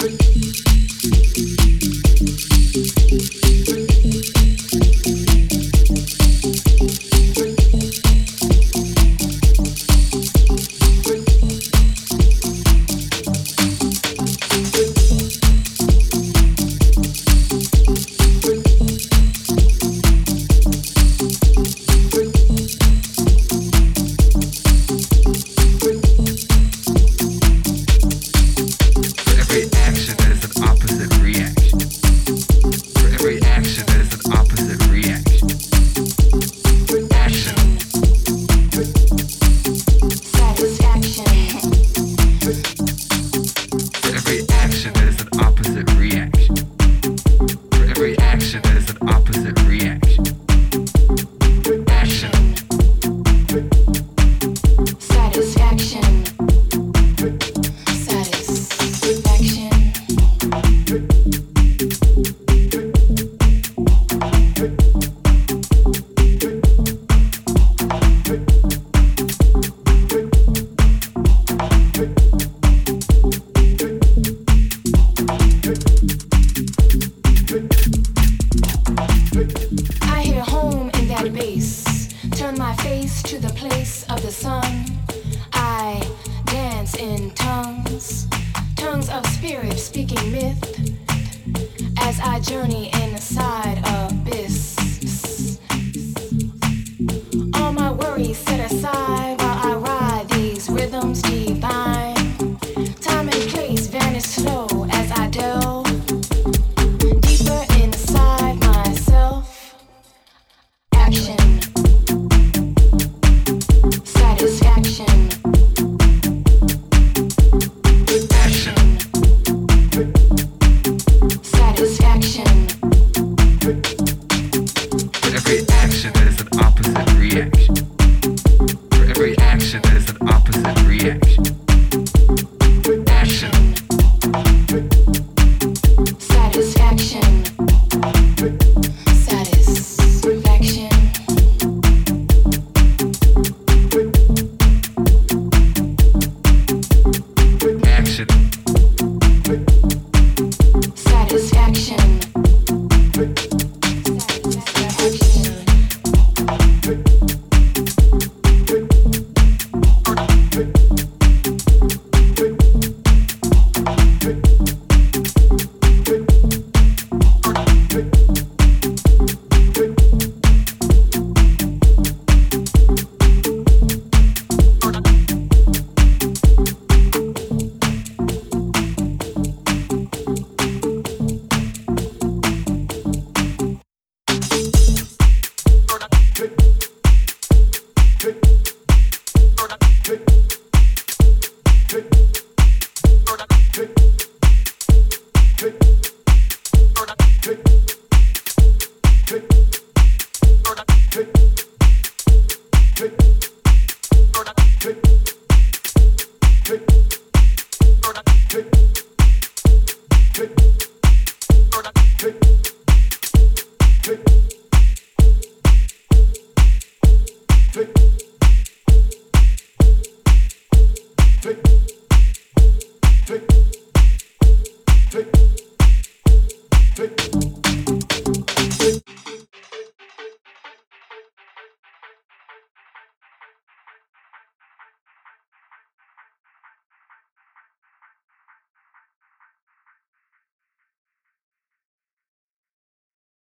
Hey.